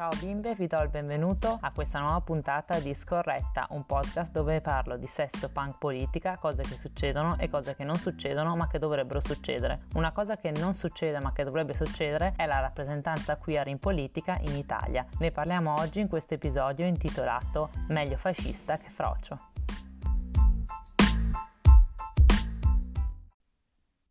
Ciao bimbe, vi do il benvenuto a questa nuova puntata di Scorretta, un podcast dove parlo di sesso, punk, politica, cose che succedono e cose che non succedono ma che dovrebbero succedere. Una cosa che non succede ma che dovrebbe succedere è la rappresentanza queer in politica in Italia. Ne parliamo oggi in questo episodio intitolato Meglio fascista che frocio.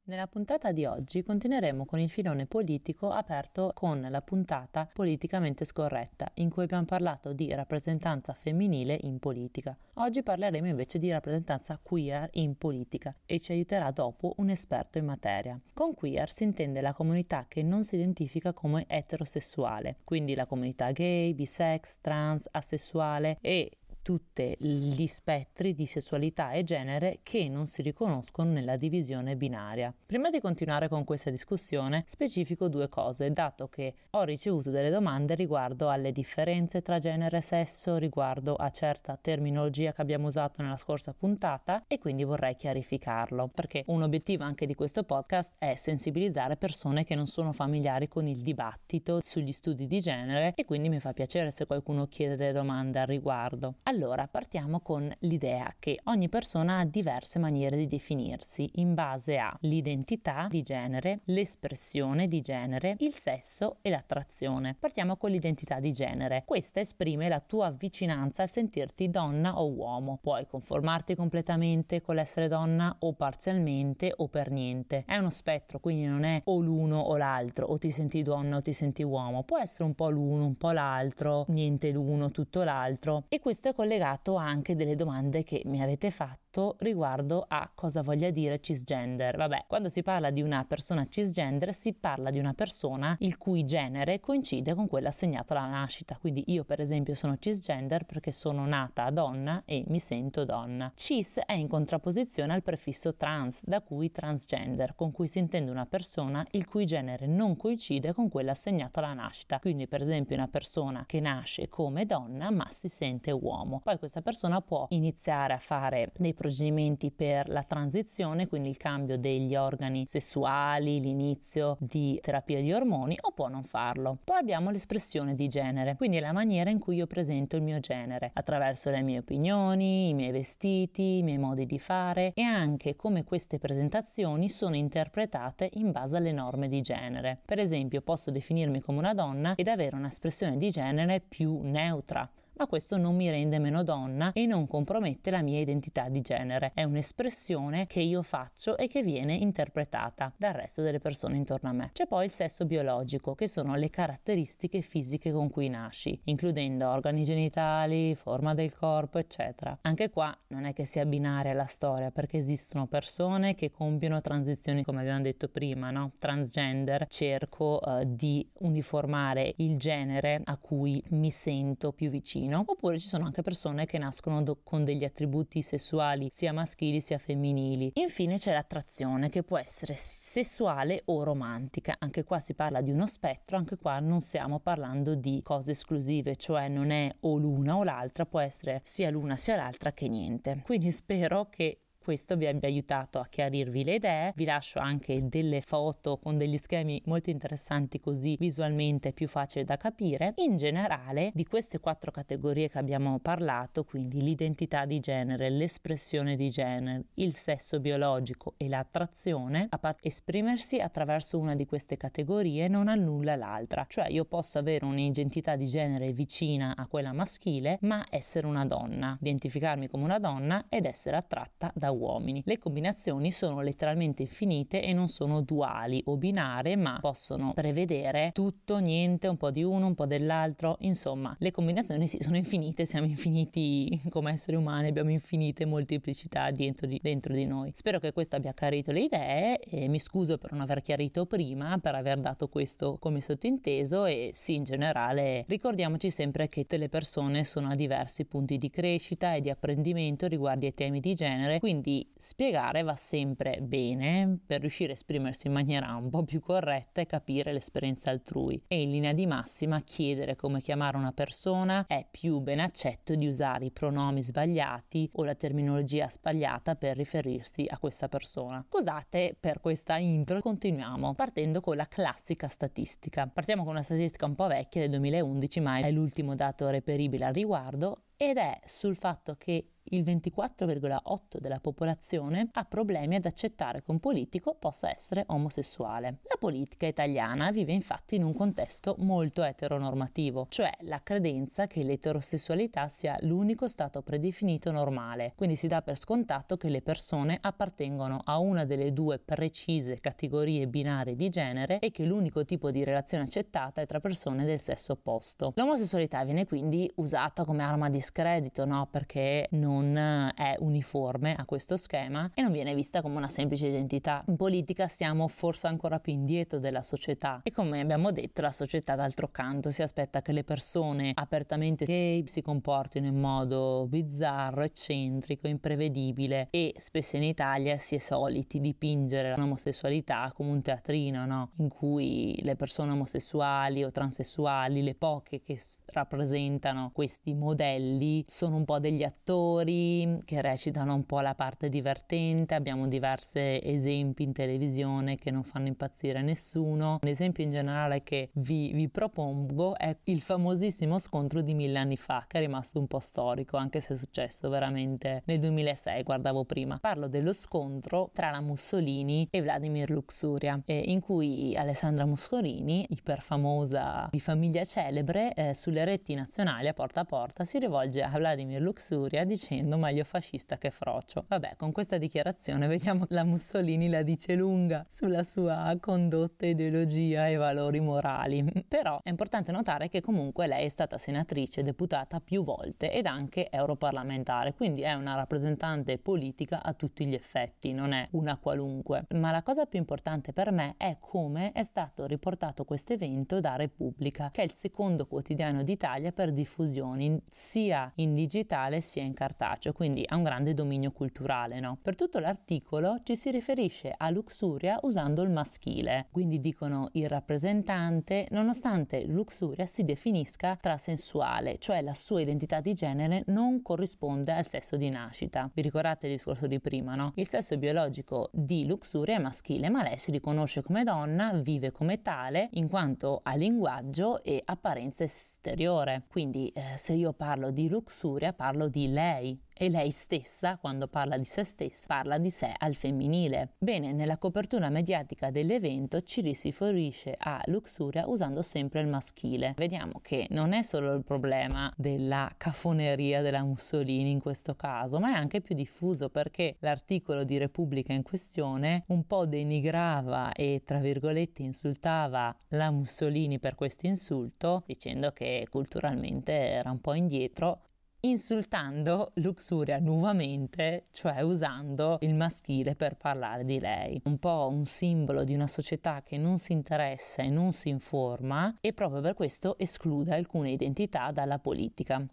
Nella puntata di oggi continueremo con il filone politico aperto con la puntata politicamente scorretta, in cui abbiamo parlato di rappresentanza femminile in politica. Oggi parleremo invece di rappresentanza queer in politica e ci aiuterà dopo un esperto in materia. Con queer si intende la comunità che non si identifica come eterosessuale, quindi la comunità gay, bisex, trans, asessuale e tutti gli spettri di sessualità e genere che non si riconoscono nella divisione binaria. Prima di continuare con questa discussione, specifico due cose, dato che ho ricevuto delle domande riguardo alle differenze tra genere e sesso, riguardo a certa terminologia che abbiamo usato nella scorsa puntata e quindi vorrei chiarificarlo, perché un obiettivo anche di questo podcast è sensibilizzare persone che non sono familiari con il dibattito sugli studi di genere e quindi mi fa piacere se qualcuno chiede delle domande al riguardo. Allora, partiamo con l'idea che ogni persona ha diverse maniere di definirsi in base all'identità di genere, l'espressione di genere, il sesso e l'attrazione. Partiamo con l'identità di genere. Questa esprime la tua vicinanza a sentirti donna o uomo. Puoi conformarti completamente con l'essere donna o parzialmente o per niente. È uno spettro, quindi non è o l'uno o l'altro, o ti senti donna o ti senti uomo. Può essere un po' l'uno, un po' l'altro, niente l'uno, tutto l'altro. E questo è collegato anche delle domande che mi avete fatto fatto riguardo a cosa voglia dire cisgender. Vabbè, quando si parla di una persona cisgender si parla di una persona il cui genere coincide con quello assegnato alla nascita. Quindi io per esempio sono cisgender perché sono nata donna e mi sento donna. Cis è in contrapposizione al prefisso trans, da cui transgender, con cui si intende una persona il cui genere non coincide con quello assegnato alla nascita. Quindi per esempio una persona che nasce come donna ma si sente uomo. Poi questa persona può iniziare a fare dei procedimenti per la transizione, quindi il cambio degli organi sessuali, l'inizio di terapia di ormoni o può non farlo. Poi abbiamo l'espressione di genere, quindi la maniera in cui io presento il mio genere, attraverso le mie opinioni, i miei vestiti, i miei modi di fare e anche come queste presentazioni sono interpretate in base alle norme di genere. Per esempio posso definirmi come una donna ed avere un'espressione di genere più neutra, ma questo non mi rende meno donna e non compromette la mia identità di genere. È un'espressione che io faccio e che viene interpretata dal resto delle persone intorno a me. C'è poi il sesso biologico, che sono le caratteristiche fisiche con cui nasci, includendo organi genitali, forma del corpo, eccetera. Anche qua non è che sia binaria la storia, perché esistono persone che compiono transizioni, come abbiamo detto prima, no? Transgender, cerco uh, di uniformare il genere a cui mi sento più vicino masculino, oppure ci sono anche persone che nascono do- con degli attributi sessuali sia maschili sia femminili. Infine c'è l'attrazione che può essere sessuale o romantica. Anche qua si parla di uno spettro, anche qua non stiamo parlando di cose esclusive, cioè non è o l'una o l'altra, può essere sia l'una sia l'altra che niente. Quindi spero che questo vi abbia aiutato a chiarirvi le idee. Vi lascio anche delle foto con degli schemi molto interessanti così visualmente è più facile da capire. In generale di queste quattro categorie che abbiamo parlato, quindi l'identità di genere, l'espressione di genere, il sesso biologico e l'attrazione, a esprimersi attraverso una di queste categorie non annulla l'altra. Cioè io posso avere un'identità di genere vicina a quella maschile ma essere una donna, identificarmi come una donna ed essere attratta da uomini. Le combinazioni sono letteralmente infinite e non sono duali o binarie, ma possono prevedere tutto, niente, un po' di uno, un po' dell'altro. Insomma, le combinazioni sì, sono infinite, siamo infiniti come esseri umani, abbiamo infinite molteplicità dentro di, dentro di noi. Spero che questo abbia chiarito le idee e mi scuso per non aver chiarito prima, per aver dato questo come sottinteso e sì, in generale ricordiamoci sempre che tutte le persone sono a diversi punti di crescita e di apprendimento riguardo ai temi di genere, quindi Quindi spiegare va sempre bene per riuscire a esprimersi in maniera un po' più corretta e capire l'esperienza altrui. E in linea di massima chiedere come chiamare una persona è più ben accetto di usare i pronomi sbagliati o la terminologia sbagliata per riferirsi a questa persona. Scusate per questa intro, continuiamo partendo con la classica statistica. Partiamo con una statistica un po' vecchia del 2011, ma è l'ultimo dato reperibile al riguardo ed è sul fatto che il 24,8% della popolazione ha problemi ad accettare che un politico possa essere omosessuale. La politica italiana vive infatti in un contesto molto eteronormativo, cioè la credenza che l'eterosessualità sia l'unico stato predefinito normale, quindi si dà per scontato che le persone appartengono a una delle due precise categorie binarie di genere e che l'unico tipo di relazione accettata è tra persone del sesso opposto. L'omosessualità viene quindi usata come arma di scredito, no? Perché non non è uniforme a questo schema e non viene vista come una semplice identità. In politica stiamo forse ancora più indietro della società e come abbiamo detto la società d'altro canto si aspetta che le persone apertamente gay si comportino in modo bizzarro, eccentrico, imprevedibile e spesso in Italia si è soliti dipingere l'omosessualità come un teatrino no? in cui le persone omosessuali o transessuali, le poche che rappresentano questi modelli, sono un po' degli attori attori che recitano un po' la parte divertente, abbiamo diversi esempi in televisione che non fanno impazzire nessuno. Un esempio in generale che vi, vi propongo è il famosissimo scontro di mille anni fa, che è rimasto un po' storico, anche se è successo veramente nel 2006, guardavo prima. Parlo dello scontro tra la Mussolini e Vladimir Luxuria, eh, in cui Alessandra Mussolini, iperfamosa di famiglia celebre, eh, sulle reti nazionali a porta a porta si rivolge a Vladimir Luxuria dicendo dicendo meglio fascista che frocio. Vabbè, con questa dichiarazione vediamo che la Mussolini la dice lunga sulla sua condotta, ideologia e valori morali. Però è importante notare che comunque lei è stata senatrice, deputata più volte ed anche europarlamentare, quindi è una rappresentante politica a tutti gli effetti, non è una qualunque. Ma la cosa più importante per me è come è stato riportato questo evento da Repubblica, che è il secondo quotidiano d'Italia per diffusioni sia in digitale sia in cartaceo cartaceo, quindi ha un grande dominio culturale. No? Per tutto l'articolo ci si riferisce a Luxuria usando il maschile, quindi dicono il rappresentante, nonostante Luxuria si definisca trasensuale, cioè la sua identità di genere non corrisponde al sesso di nascita. Vi ricordate il discorso di prima, no? Il sesso biologico di Luxuria è maschile, ma lei si riconosce come donna, vive come tale, in quanto ha linguaggio e apparenza esteriore. Quindi eh, se io parlo di Luxuria parlo di lei, e lei stessa, quando parla di se stessa, parla di sé al femminile. Bene, nella copertura mediatica dell'evento ci si riferisce a Luxuria usando sempre il maschile. Vediamo che non è solo il problema della cafoneria della Mussolini in questo caso, ma è anche più diffuso perché l'articolo di Repubblica in questione un po' denigrava e tra virgolette insultava la Mussolini per questo insulto, dicendo che culturalmente era un po' indietro, insultando Luxuria nuovamente, cioè usando il maschile per parlare di lei. Un po' un simbolo di una società che non si interessa e non si informa e proprio per questo esclude alcune identità dalla politica.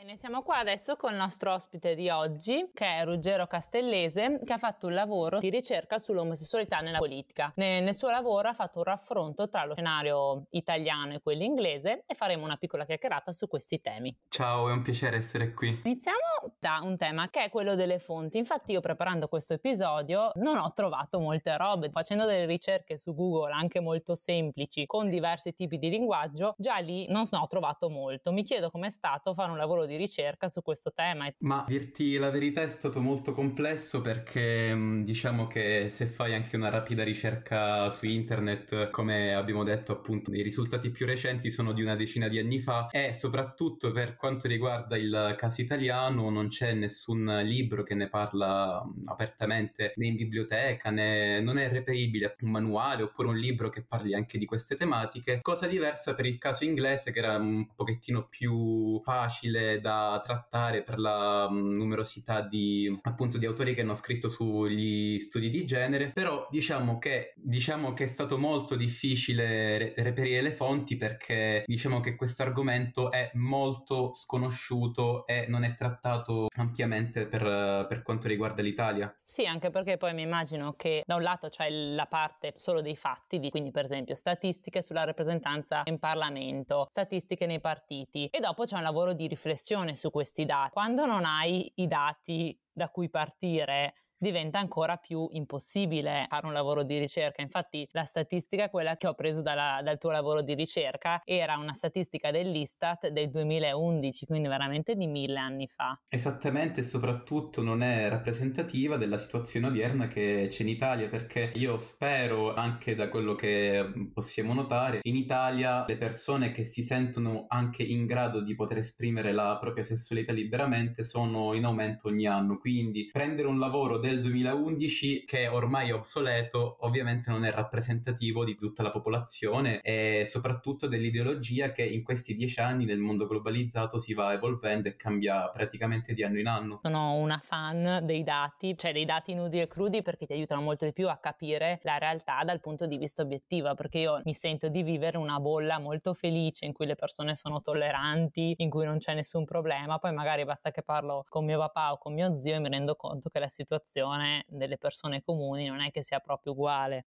Bene, siamo qua adesso con il nostro ospite di oggi, che è Ruggero Castellese, che ha fatto un lavoro di ricerca sull'omosessualità nella politica. Nel, nel, suo lavoro ha fatto un raffronto tra lo scenario italiano e quello inglese e faremo una piccola chiacchierata su questi temi. Ciao, è un piacere essere qui. Iniziamo da un tema che è quello delle fonti. Infatti io preparando questo episodio non ho trovato molte robe. Facendo delle ricerche su Google anche molto semplici, con diversi tipi di linguaggio, già lì non ho trovato molto. Mi chiedo com'è stato fare un lavoro di ricerca su questo tema. Ma dirti la verità è stato molto complesso perché mm, diciamo che se fai anche una rapida ricerca su internet, come abbiamo detto appunto, i risultati più recenti sono di una decina di anni fa e soprattutto per quanto riguarda il caso italiano non c'è nessun libro che ne parla mm, apertamente né in biblioteca né non è reperibile un manuale oppure un libro che parli anche di queste tematiche. Cosa diversa per il caso inglese che era un pochettino più facile da trattare per la mm, numerosità di, appunto, di autori che hanno scritto sugli studi di genere, però diciamo che, diciamo che è stato molto difficile re- reperire le fonti perché diciamo che questo argomento è molto sconosciuto e non è trattato ampiamente per, per quanto riguarda l'Italia. Sì, anche perché poi mi immagino che da un lato c'è la parte solo dei fatti, di, quindi per esempio statistiche sulla rappresentanza in Parlamento, statistiche nei partiti e dopo c'è un lavoro di riflessione su questi dati. Quando non hai i dati da cui partire, diventa ancora più impossibile fare un lavoro di ricerca. Infatti la statistica, quella che ho preso dalla, dal tuo lavoro di ricerca, era una statistica dell'Istat del 2011, quindi veramente di mille anni fa. Esattamente, e soprattutto non è rappresentativa della situazione odierna che c'è in Italia, perché io spero, anche da quello che possiamo notare, in Italia le persone che si sentono anche in grado di poter esprimere la propria sessualità liberamente sono in aumento ogni anno. Quindi prendere un lavoro del 2011 che ormai è obsoleto, ovviamente non è rappresentativo di tutta la popolazione e soprattutto dell'ideologia che in questi dieci anni nel mondo globalizzato si va evolvendo e cambia praticamente di anno in anno. Sono una fan dei dati, cioè dei dati nudi e crudi perché ti aiutano molto di più a capire la realtà dal punto di vista obiettivo, perché io mi sento di vivere una bolla molto felice in cui le persone sono tolleranti, in cui non c'è nessun problema, poi magari basta che parlo con mio papà o con mio zio e mi rendo conto che la situazione percezione delle persone comuni non è che sia proprio uguale.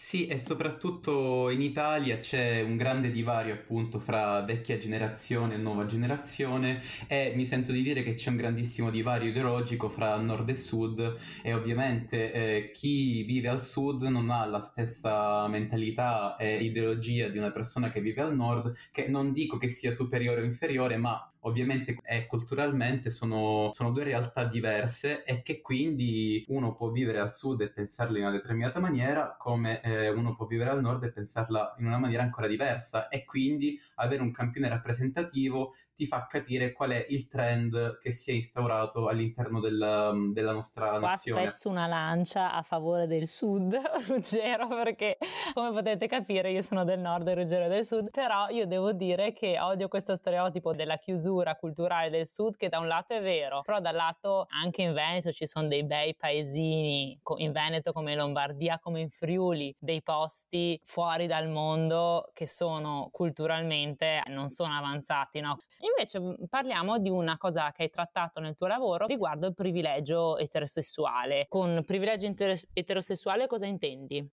Sì, e soprattutto in Italia c'è un grande divario appunto fra vecchia generazione e nuova generazione e mi sento di dire che c'è un grandissimo divario ideologico fra nord e sud e ovviamente eh, chi vive al sud non ha la stessa mentalità e ideologia di una persona che vive al nord, che non dico che sia superiore o inferiore, ma ovviamente e culturalmente sono, sono, due realtà diverse e che quindi uno può vivere al sud e pensarla in una determinata maniera come eh, uno può vivere al nord e pensarla in una maniera ancora diversa e quindi avere un campione rappresentativo ti fa capire qual è il trend che si è instaurato all'interno della, della nostra Qua nazione. spezzo una lancia a favore del sud, Ruggero, perché come potete capire io sono del nord e Ruggero è del sud, però io devo dire che odio questo stereotipo della chiusura culturale del sud che da un lato è vero, però dall'altro anche in Veneto ci sono dei bei paesini, in Veneto come in Lombardia, come in Friuli, dei posti fuori dal mondo che sono culturalmente non sono avanzati, no? Invece mhmm, parliamo di una cosa che hai trattato nel tuo lavoro riguardo il privilegio eterosessuale. Con privilegio inter- eterosessuale cosa intendi?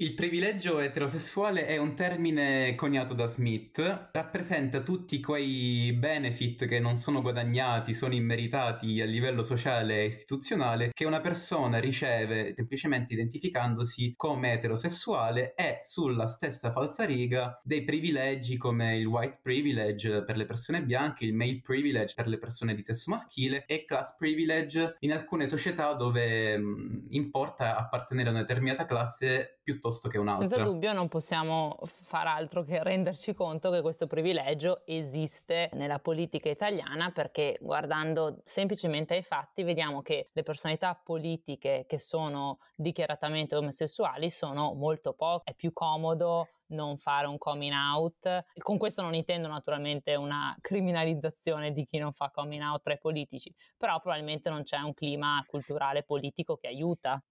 Il privilegio eterosessuale è un termine coniato da Smith, rappresenta tutti quei benefit che non sono guadagnati, sono immeritati a livello sociale e istituzionale che una persona riceve semplicemente identificandosi come eterosessuale e sulla stessa falsariga dei privilegi come il white privilege per le persone bianche, il male privilege per le persone di sesso maschile e class privilege in alcune società dove mh, importa appartenere a una determinata classe piuttosto che un'altra. Senza dubbio non possiamo far altro che renderci conto che questo privilegio esiste nella politica italiana perché guardando semplicemente ai fatti vediamo che le personalità politiche che sono dichiaratamente omosessuali sono molto poche, è più comodo non fare un coming out. Con questo non intendo naturalmente una criminalizzazione di chi non fa coming out tra i politici, però probabilmente non c'è un clima culturale politico che aiuta.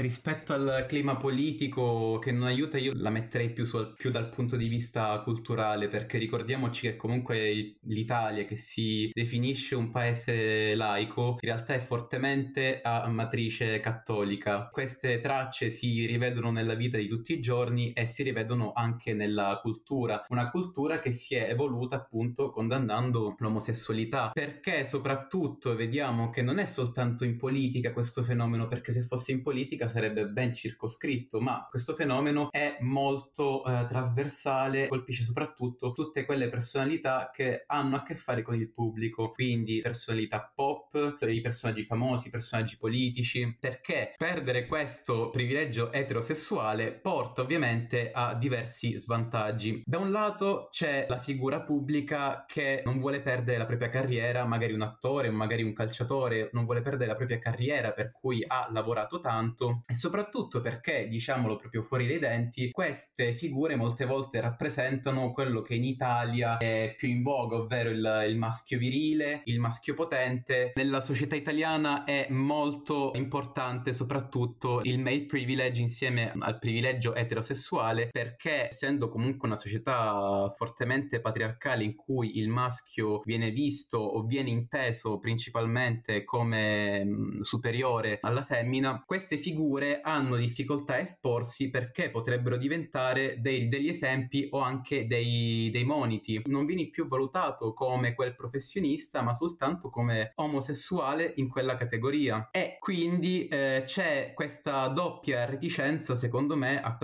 Rispetto al clima politico che non aiuta, io la metterei più, su, più, dal punto di vista culturale, perché ricordiamoci che comunque l'Italia, che si definisce un paese laico, in realtà è fortemente a matrice cattolica. Queste tracce si rivedono nella vita di tutti i giorni e si rivedono anche nella cultura, una cultura che si è evoluta appunto condannando l'omosessualità, perché soprattutto vediamo che non è soltanto in politica questo fenomeno, perché se fosse in politica sarebbe ben circoscritto, ma questo fenomeno è molto eh, trasversale, colpisce soprattutto tutte quelle personalità che hanno a che fare con il pubblico, quindi personalità pop, i personaggi famosi, i personaggi politici, perché perdere questo privilegio eterosessuale porta ovviamente a diversi svantaggi. Da un lato c'è la figura pubblica che non vuole perdere la propria carriera, magari un attore, magari un calciatore, non vuole perdere la propria carriera per cui ha lavorato tanto e soprattutto perché, diciamolo proprio fuori dai denti, queste figure molte volte rappresentano quello che in Italia è più in voga, ovvero il, il maschio virile, il maschio potente. Nella società italiana è molto importante soprattutto il male privilege insieme al privilegio eterosessuale perché essendo comunque una società fortemente patriarcale in cui il maschio viene visto o viene inteso principalmente come superiore alla femmina, queste figure hanno difficoltà a esporsi perché potrebbero diventare dei, degli esempi o anche dei, dei moniti. Non vieni più valutato come quel professionista ma soltanto come omosessuale in quella categoria e quindi eh, c'è questa doppia reticenza secondo me a,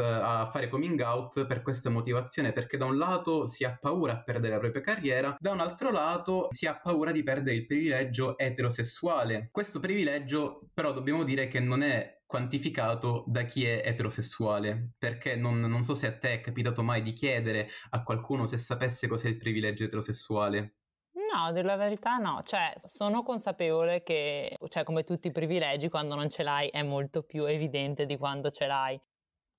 a fare coming out per questa motivazione perché da un lato si ha paura a perdere la propria carriera da un altro lato si ha paura di perdere il privilegio eterosessuale questo privilegio però dobbiamo dire che non è quantificato da chi è eterosessuale, perché non, non, so se a te è capitato mai di chiedere a qualcuno se sapesse cos'è il privilegio eterosessuale. No, a dire la verità no, cioè sono consapevole che, cioè come tutti i privilegi, quando non ce l'hai è molto più evidente di quando ce l'hai.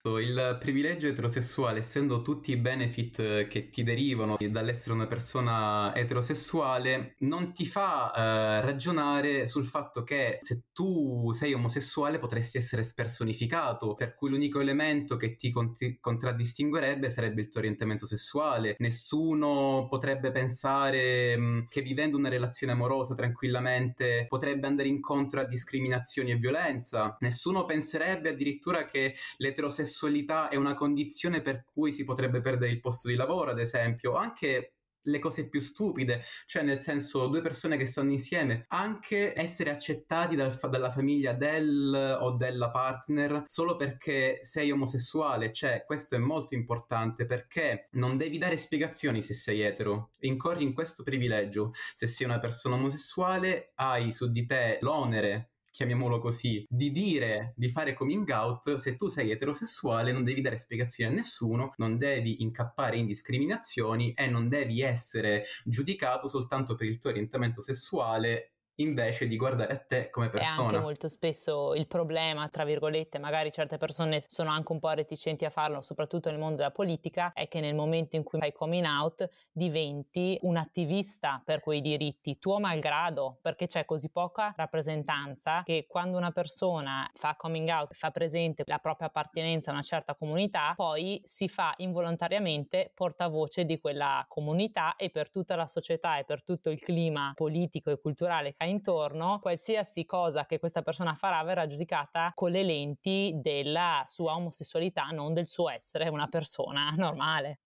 Il privilegio eterosessuale, essendo tutti i benefit eh, che ti derivano dall'essere una persona eterosessuale, non ti fa eh, ragionare sul fatto che se tu sei omosessuale potresti essere spersonificato, per cui l'unico elemento che ti cont- contraddistinguerebbe sarebbe il tuo orientamento sessuale. Nessuno potrebbe pensare mh, mm, che vivendo una relazione amorosa tranquillamente potrebbe andare incontro a discriminazioni e violenza. Nessuno penserebbe addirittura che l'eterosessuale sessualità è una condizione per cui si potrebbe perdere il posto di lavoro, ad esempio, anche le cose più stupide, cioè nel senso due persone che stanno insieme, anche essere accettati dal, dalla famiglia del o della partner solo perché sei omosessuale, cioè questo è molto importante perché non devi dare spiegazioni se sei etero, incorri in questo privilegio, se sei una persona omosessuale hai su di te l'onere chiamiamolo così, di dire, di fare coming out, se tu sei eterosessuale non devi dare spiegazioni a nessuno, non devi incappare in discriminazioni e non devi essere giudicato soltanto per il tuo orientamento sessuale invece di guardare a te come persona. È anche molto spesso il problema, tra virgolette, magari certe persone sono anche un po' reticenti a farlo, soprattutto nel mondo della politica, è che nel momento in cui fai coming out diventi un attivista per quei diritti, tuo malgrado, perché c'è così poca rappresentanza che quando una persona fa coming out, fa presente la propria appartenenza a una certa comunità, poi si fa involontariamente portavoce di quella comunità e per tutta la società e per tutto il clima politico e culturale che ha intorno, qualsiasi cosa che questa persona farà verrà giudicata con le lenti della sua omosessualità, non del suo essere una persona normale.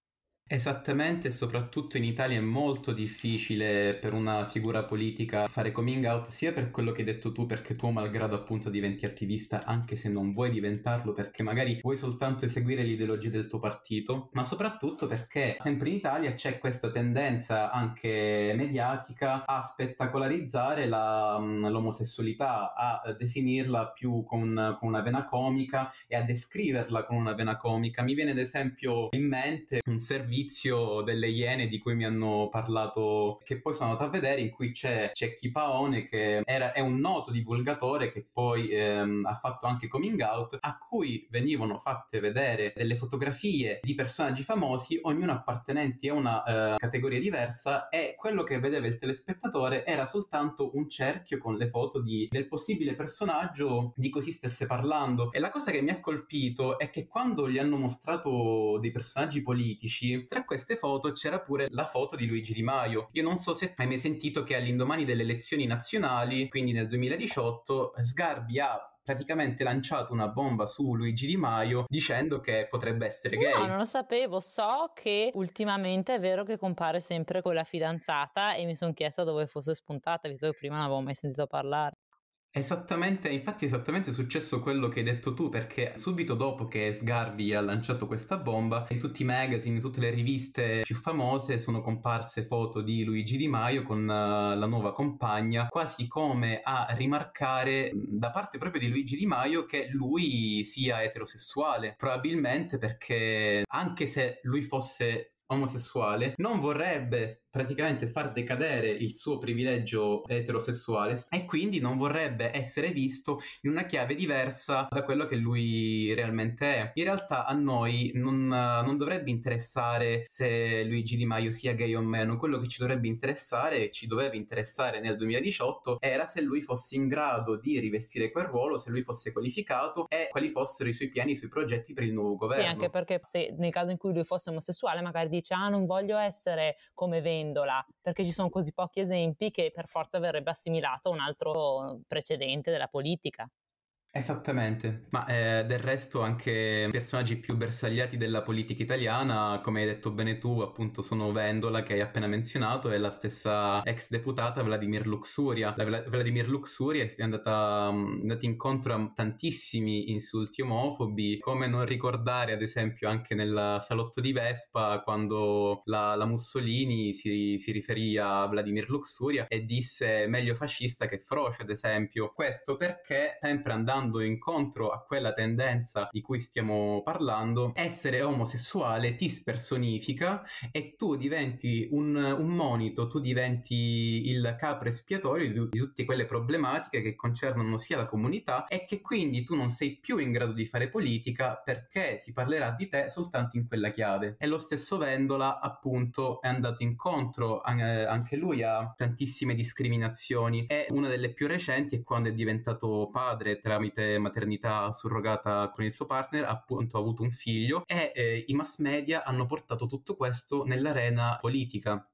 Esattamente, e soprattutto in Italia è molto difficile per una figura politica fare coming out, sia per quello che hai detto tu, perché tu malgrado appunto diventi attivista, anche se non vuoi diventarlo, perché magari vuoi soltanto eseguire l'ideologia del tuo partito, ma soprattutto perché sempre in Italia c'è questa tendenza anche mediatica a spettacolarizzare la, l'omosessualità, a definirla più con, con una vena comica e a descriverla con una vena comica. Mi viene ad esempio in mente un servizio servizio delle Iene di cui mi hanno parlato, che poi sono andato a vedere, in cui c'è, c'è Paone che era, è un noto divulgatore che poi ehm, ha fatto anche coming out, a cui venivano fatte vedere delle fotografie di personaggi famosi, ognuno appartenenti a una eh, categoria diversa, e quello che vedeva il telespettatore era soltanto un cerchio con le foto di, del possibile personaggio di cui si stesse parlando. E la cosa che mi ha colpito è che quando gli hanno mostrato dei personaggi politici, tra queste foto c'era pure la foto di Luigi Di Maio. Io non so se hai mai sentito che all'indomani delle elezioni nazionali, quindi nel 2018, Sgarbi ha praticamente lanciato una bomba su Luigi Di Maio dicendo che potrebbe essere gay. No, non lo sapevo. So che ultimamente è vero che compare sempre con la fidanzata e mi sono chiesta dove fosse spuntata, visto che prima non avevo mai sentito parlare. Esattamente, infatti è esattamente successo quello che hai detto tu, perché subito dopo che Sgarbi ha lanciato questa bomba, in tutti i magazine, in tutte le riviste più famose sono comparse foto di Luigi Di Maio con uh, la nuova compagna, quasi come a rimarcare da parte proprio di Luigi Di Maio che lui sia eterosessuale, probabilmente perché anche se lui fosse omosessuale non vorrebbe praticamente far decadere il suo privilegio eterosessuale e quindi non vorrebbe essere visto in una chiave diversa da quello che lui realmente è. In realtà a noi non, non dovrebbe interessare se Luigi Di Maio sia gay o meno, quello che ci dovrebbe interessare e ci doveva interessare nel 2018 era se lui fosse in grado di rivestire quel ruolo, se lui fosse qualificato e quali fossero i suoi piani, i suoi progetti per il nuovo governo. Sì, anche perché se nel caso in cui lui fosse omosessuale magari dice ah non voglio essere come Vendola, perché ci sono così pochi esempi che per forza verrebbe assimilato a un altro precedente della politica. Esattamente, ma eh, del resto anche i personaggi più bersagliati della politica italiana, come hai detto bene tu, appunto sono Vendola che hai appena menzionato e la stessa ex deputata Vladimir Luxuria. La Vla- Vladimir Luxuria è andata, um, incontro a tantissimi insulti omofobi, come non ricordare ad esempio anche nel salotto di Vespa quando la, la Mussolini si, si riferì a Vladimir Luxuria e disse meglio fascista che froce ad esempio. Questo perché sempre andando andando incontro a quella tendenza di cui stiamo parlando, essere omosessuale ti spersonifica e tu diventi un, un monito, tu diventi il capo espiatorio di, di tutte quelle problematiche che concernono sia la comunità e che quindi tu non sei più in grado di fare politica perché si parlerà di te soltanto in quella chiave. E lo stesso Vendola appunto è andato incontro anche lui a tantissime discriminazioni e una delle più recenti è quando è diventato padre tramite tramite maternità surrogata con il suo partner, appunto ha avuto un figlio e eh, i mass media hanno portato tutto questo nell'arena politica.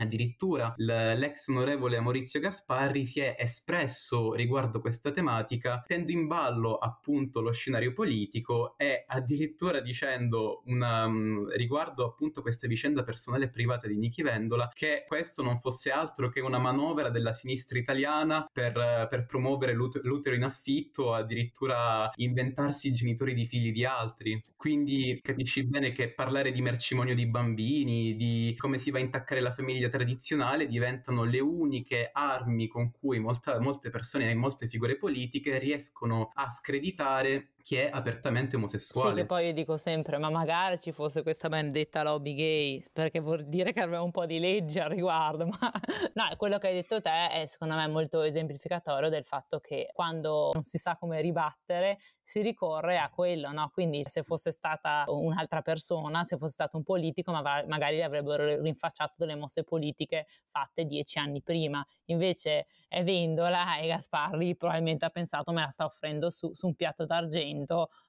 Addirittura l'ex onorevole Maurizio Gasparri si è espresso riguardo questa tematica, tenendo in ballo appunto lo scenario politico e addirittura dicendo una, um, riguardo appunto questa vicenda personale e privata di Nichi Vendola che questo non fosse altro che una manovra della sinistra italiana per, per promuovere l'ut- l'utero in affitto, addirittura inventarsi i genitori di figli di altri. Quindi capisci bene che parlare di mercimonio di bambini, di come si va a intaccare la famiglia tradizionale diventano le uniche armi con cui molta, molte persone e molte figure politiche riescono a screditare chi è apertamente omosessuale. Sì, che poi io dico sempre, ma magari ci fosse questa benedetta lobby gay, perché vuol dire che avremo un po' di leggi al riguardo, ma no, quello che hai detto te è secondo me molto esemplificatorio del fatto che quando non si sa come ribattere si ricorre a quello, no? Quindi se fosse stata un'altra persona, se fosse stato un politico, ma magari gli avrebbero rinfacciato delle mosse politiche fatte dieci anni prima. Invece è Vendola e Gasparri probabilmente ha pensato me la sta offrendo su, su un piatto d'argento,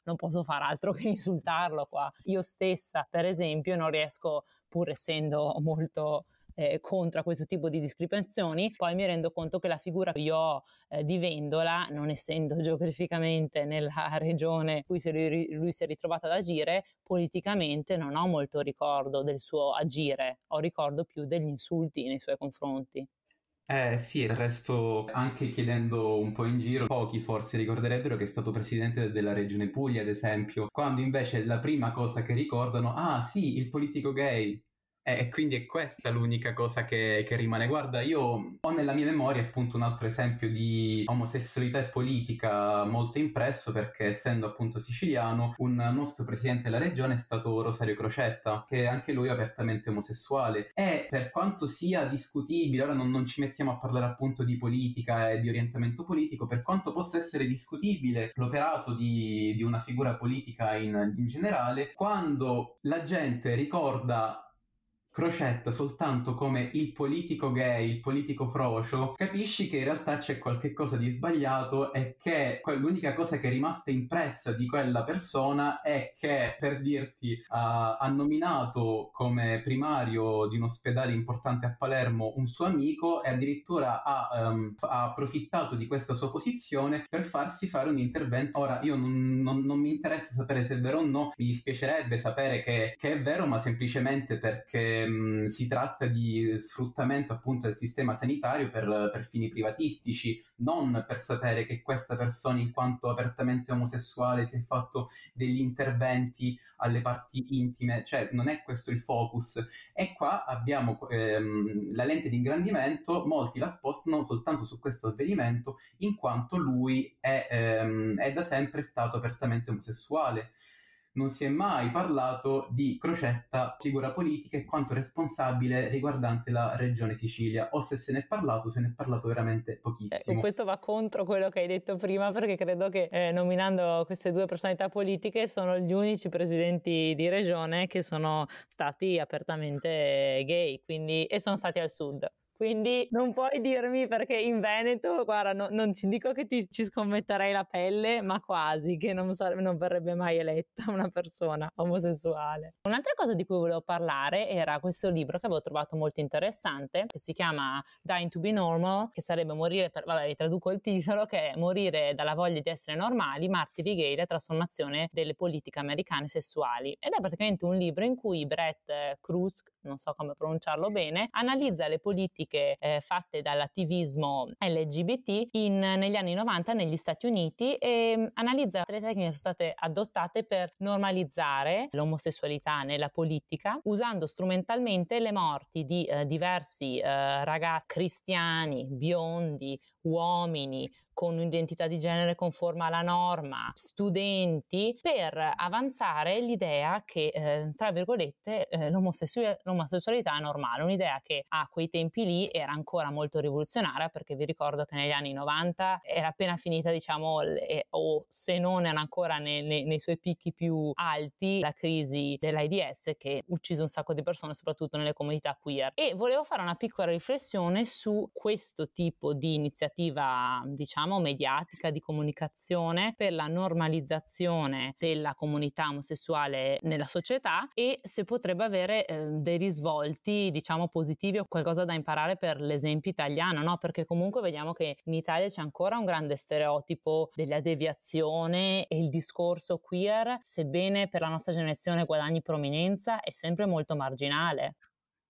non posso fare altro che insultarlo qua. Io stessa, per esempio, non riesco, pur essendo molto eh, contro questo tipo di discriminazioni, poi mi rendo conto che la figura che io ho eh, di Vendola, non essendo geograficamente nella regione in cui si lui si è ritrovato ad agire, politicamente non ho molto ricordo del suo agire, ho ricordo più degli insulti nei suoi confronti. Eh sì, del resto anche chiedendo un po' in giro, pochi forse ricorderebbero che è stato presidente della regione Puglia, ad esempio, quando invece la prima cosa che ricordano, ah sì, il politico gay, e quindi è questa l'unica cosa che, che, rimane. Guarda, io ho nella mia memoria appunto un altro esempio di omosessualità e politica molto impresso perché essendo appunto siciliano, un nostro presidente della regione è stato Rosario Crocetta, che anche lui è apertamente omosessuale. E per quanto sia discutibile, ora non, non ci mettiamo a parlare appunto di politica e di orientamento politico, per quanto possa essere discutibile l'operato di, di una figura politica in, in generale, quando la gente ricorda Crocetta soltanto come il politico gay, il politico frocio, capisci che in realtà c'è qualcosa di sbagliato e che l'unica cosa che è rimasta impressa di quella persona è che, per dirti, uh, ha nominato come primario di un ospedale importante a Palermo un suo amico e addirittura ha, um, ha approfittato di questa sua posizione per farsi fare un intervento. Ora, io non, non, non, mi interessa sapere se è vero o no, mi dispiacerebbe sapere che, che è vero, ma semplicemente perché ehm, si tratta di sfruttamento appunto del sistema sanitario per, per, fini privatistici, non per sapere che questa persona in quanto apertamente omosessuale si è fatto degli interventi alle parti intime, cioè non è questo il focus. E qua abbiamo ehm, la lente di ingrandimento, molti la spostano soltanto su questo avvenimento in quanto lui è, ehm, è da sempre stato apertamente omosessuale non si è mai parlato di Crocetta, figura politica e quanto responsabile riguardante la regione Sicilia, o se se ne è parlato, se ne è parlato veramente pochissimo. Eh, questo va contro quello che hai detto prima, perché credo che eh, nominando queste due personalità politiche sono gli unici presidenti di regione che sono stati apertamente gay, quindi, e sono stati al sud. Quindi non puoi dirmi perché in Veneto, guarda, no, non ci dico che ti, ci scommetterei la pelle, ma quasi che non, sarebbe, non verrebbe mai eletta una persona omosessuale. Un'altra cosa di cui volevo parlare era questo libro che avevo trovato molto interessante, che si chiama Dying to be Normal, che sarebbe morire per, vabbè, vi traduco il titolo, che è morire dalla voglia di essere normali, martiri gay, la trasformazione delle politiche americane sessuali. Ed è praticamente un libro in cui Brett Cruz, non so come pronunciarlo bene, analizza le politiche politiche eh, fatte dall'attivismo LGBT in, negli anni 90 negli Stati Uniti e mm, analizza le tecniche che sono state adottate per normalizzare l'omosessualità nella politica usando strumentalmente le morti di eh, diversi eh, ragazzi cristiani, biondi, uomini, con un'identità di genere conforme alla norma, studenti, per avanzare l'idea che, eh, tra virgolette, eh, l'omosessu- l'omosessualità è normale, un'idea che a quei tempi lì era ancora molto rivoluzionaria, perché vi ricordo che negli anni 90 era appena finita, diciamo, le, o se non era ancora nei, nei, nei suoi picchi più alti, la crisi dell'AIDS che ha ucciso un sacco di persone, soprattutto nelle comunità queer. E volevo fare una piccola riflessione su questo tipo di iniziativa, diciamo, diciamo, mediatica di comunicazione per la normalizzazione della comunità omosessuale nella società e se potrebbe avere eh, dei risvolti, diciamo, positivi o qualcosa da imparare per l'esempio italiano, no? Perché comunque vediamo che in Italia c'è ancora un grande stereotipo della deviazione e il discorso queer, sebbene per la nostra generazione guadagni prominenza, è sempre molto marginale.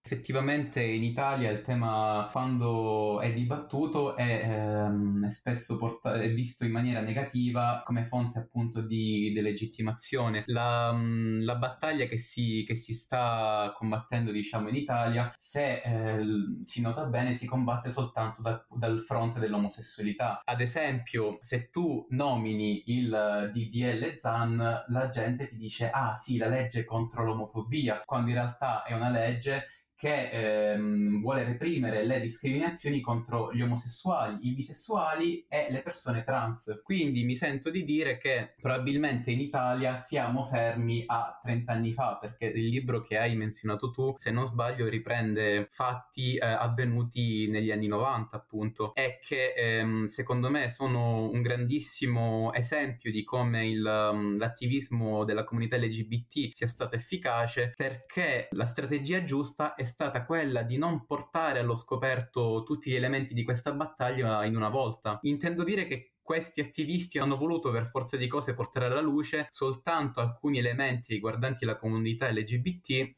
Effettivamente in Italia il tema quando è dibattuto è, ehm, spesso porta- è visto in maniera negativa come fonte appunto di delegittimazione. La, mm, la battaglia che si, che si, sta combattendo diciamo in Italia, se eh, si nota bene, si combatte soltanto da, dal fronte dell'omosessualità. Ad esempio, se tu nomini il DDL ZAN, la gente ti dice ah sì, la legge contro l'omofobia, quando in realtà è una legge che ehm, vuole reprimere le discriminazioni contro gli omosessuali, i bisessuali e le persone trans. Quindi mi sento di dire che probabilmente in Italia siamo fermi a 30 anni fa, perché il libro che hai menzionato tu, se non sbaglio, riprende fatti eh, avvenuti negli anni 90, appunto, e che ehm, secondo me sono un grandissimo esempio di come il, um, l'attivismo della comunità LGBT sia stato efficace, perché la strategia giusta è stata quella di non portare allo scoperto tutti gli elementi di questa battaglia in una volta. Intendo dire che questi attivisti hanno voluto per forza di cose portare alla luce soltanto alcuni elementi riguardanti la comunità LGBT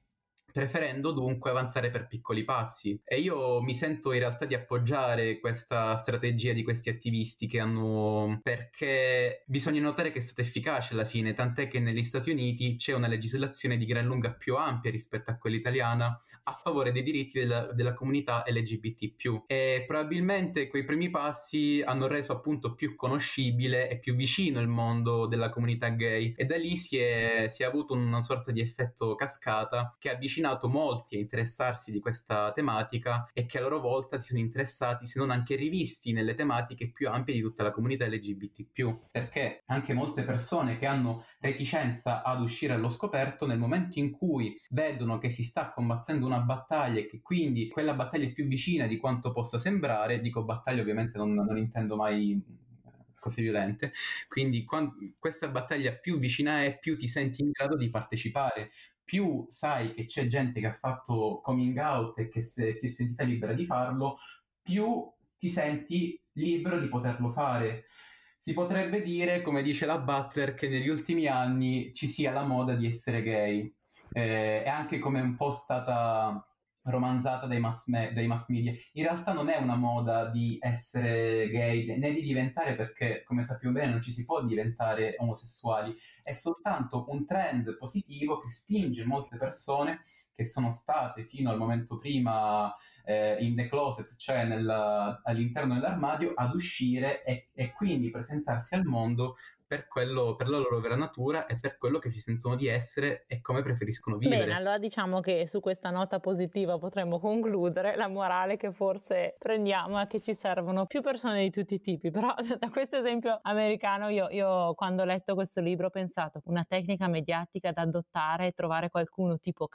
preferendo dunque avanzare per piccoli passi. E io mi sento in realtà di appoggiare questa strategia di questi attivisti che hanno perché bisogna notare che è stata efficace alla fine, tant'è che negli Stati Uniti c'è una legislazione di gran lunga più ampia rispetto a quella italiana a favore dei diritti della, della comunità LGBT. E probabilmente quei primi passi hanno reso appunto più conoscibile e più vicino il mondo della comunità gay e da lì si è, si è avuto una sorta di effetto cascata che avvicina avvicinato molti a interessarsi di questa tematica e che a loro volta si sono interessati, se non anche rivisti nelle tematiche più ampie di tutta la comunità LGBT. Perché anche molte persone che hanno reticenza ad uscire allo scoperto, nel momento in cui vedono che si sta combattendo una battaglia e che quindi quella battaglia è più vicina di quanto possa sembrare, dico battaglia ovviamente non, non intendo mai eh, cose violente. Quindi quando questa battaglia più vicina è, più ti senti in grado di partecipare, più sai che c'è gente che ha fatto coming out e che se, si è sentita libera di farlo, più ti senti libero di poterlo fare. Si potrebbe dire, come dice la Butler, che negli ultimi anni ci sia la moda di essere gay. Eh, è anche come un po' stata romanzata dai mass, me- dai mass, media. In realtà non è una moda di essere gay né di diventare perché, come sappiamo bene, non ci si può diventare omosessuali, è soltanto un trend positivo che spinge molte persone che sono state fino al momento prima eh, in the closet, cioè nel, all'interno dell'armadio, ad uscire e, e, quindi presentarsi al mondo per, quello, per la loro vera natura e per quello che si sentono di essere e come preferiscono vivere. Bene, allora diciamo che su questa nota positiva potremmo concludere la morale che forse prendiamo è che ci servono più persone di tutti i tipi, però da questo esempio americano io, io quando ho letto questo libro ho pensato una tecnica mediatica da adottare è trovare qualcuno tipo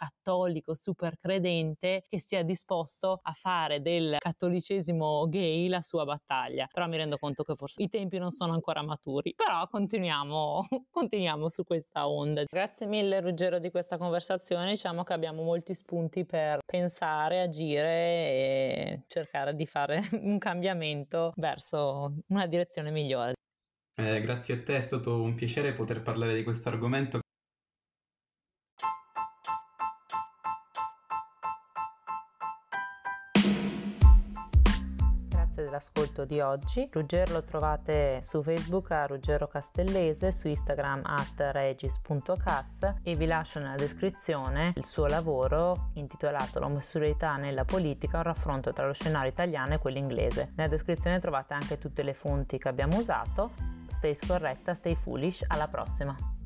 cattolico, super credente, che sia disposto a fare del cattolicesimo gay la sua battaglia, però mi rendo conto che forse i tempi non sono ancora maturi, però continuiamo, continuiamo su questa onda. Grazie mille Ruggero di questa conversazione, diciamo che abbiamo molti spunti per pensare, agire e cercare di fare un cambiamento verso una direzione migliore. Eh, grazie a te, è stato un piacere poter parlare di questo argomento dell'ascolto di oggi. Ruggero lo trovate su Facebook a Ruggero Castellese, su Instagram at regis.cas e vi lascio nella descrizione il suo lavoro intitolato L'omosessualità nella politica, un raffronto tra lo scenario italiano e quello inglese. Nella descrizione trovate anche tutte le fonti che abbiamo usato. Stay scorretta, stay foolish, alla prossima!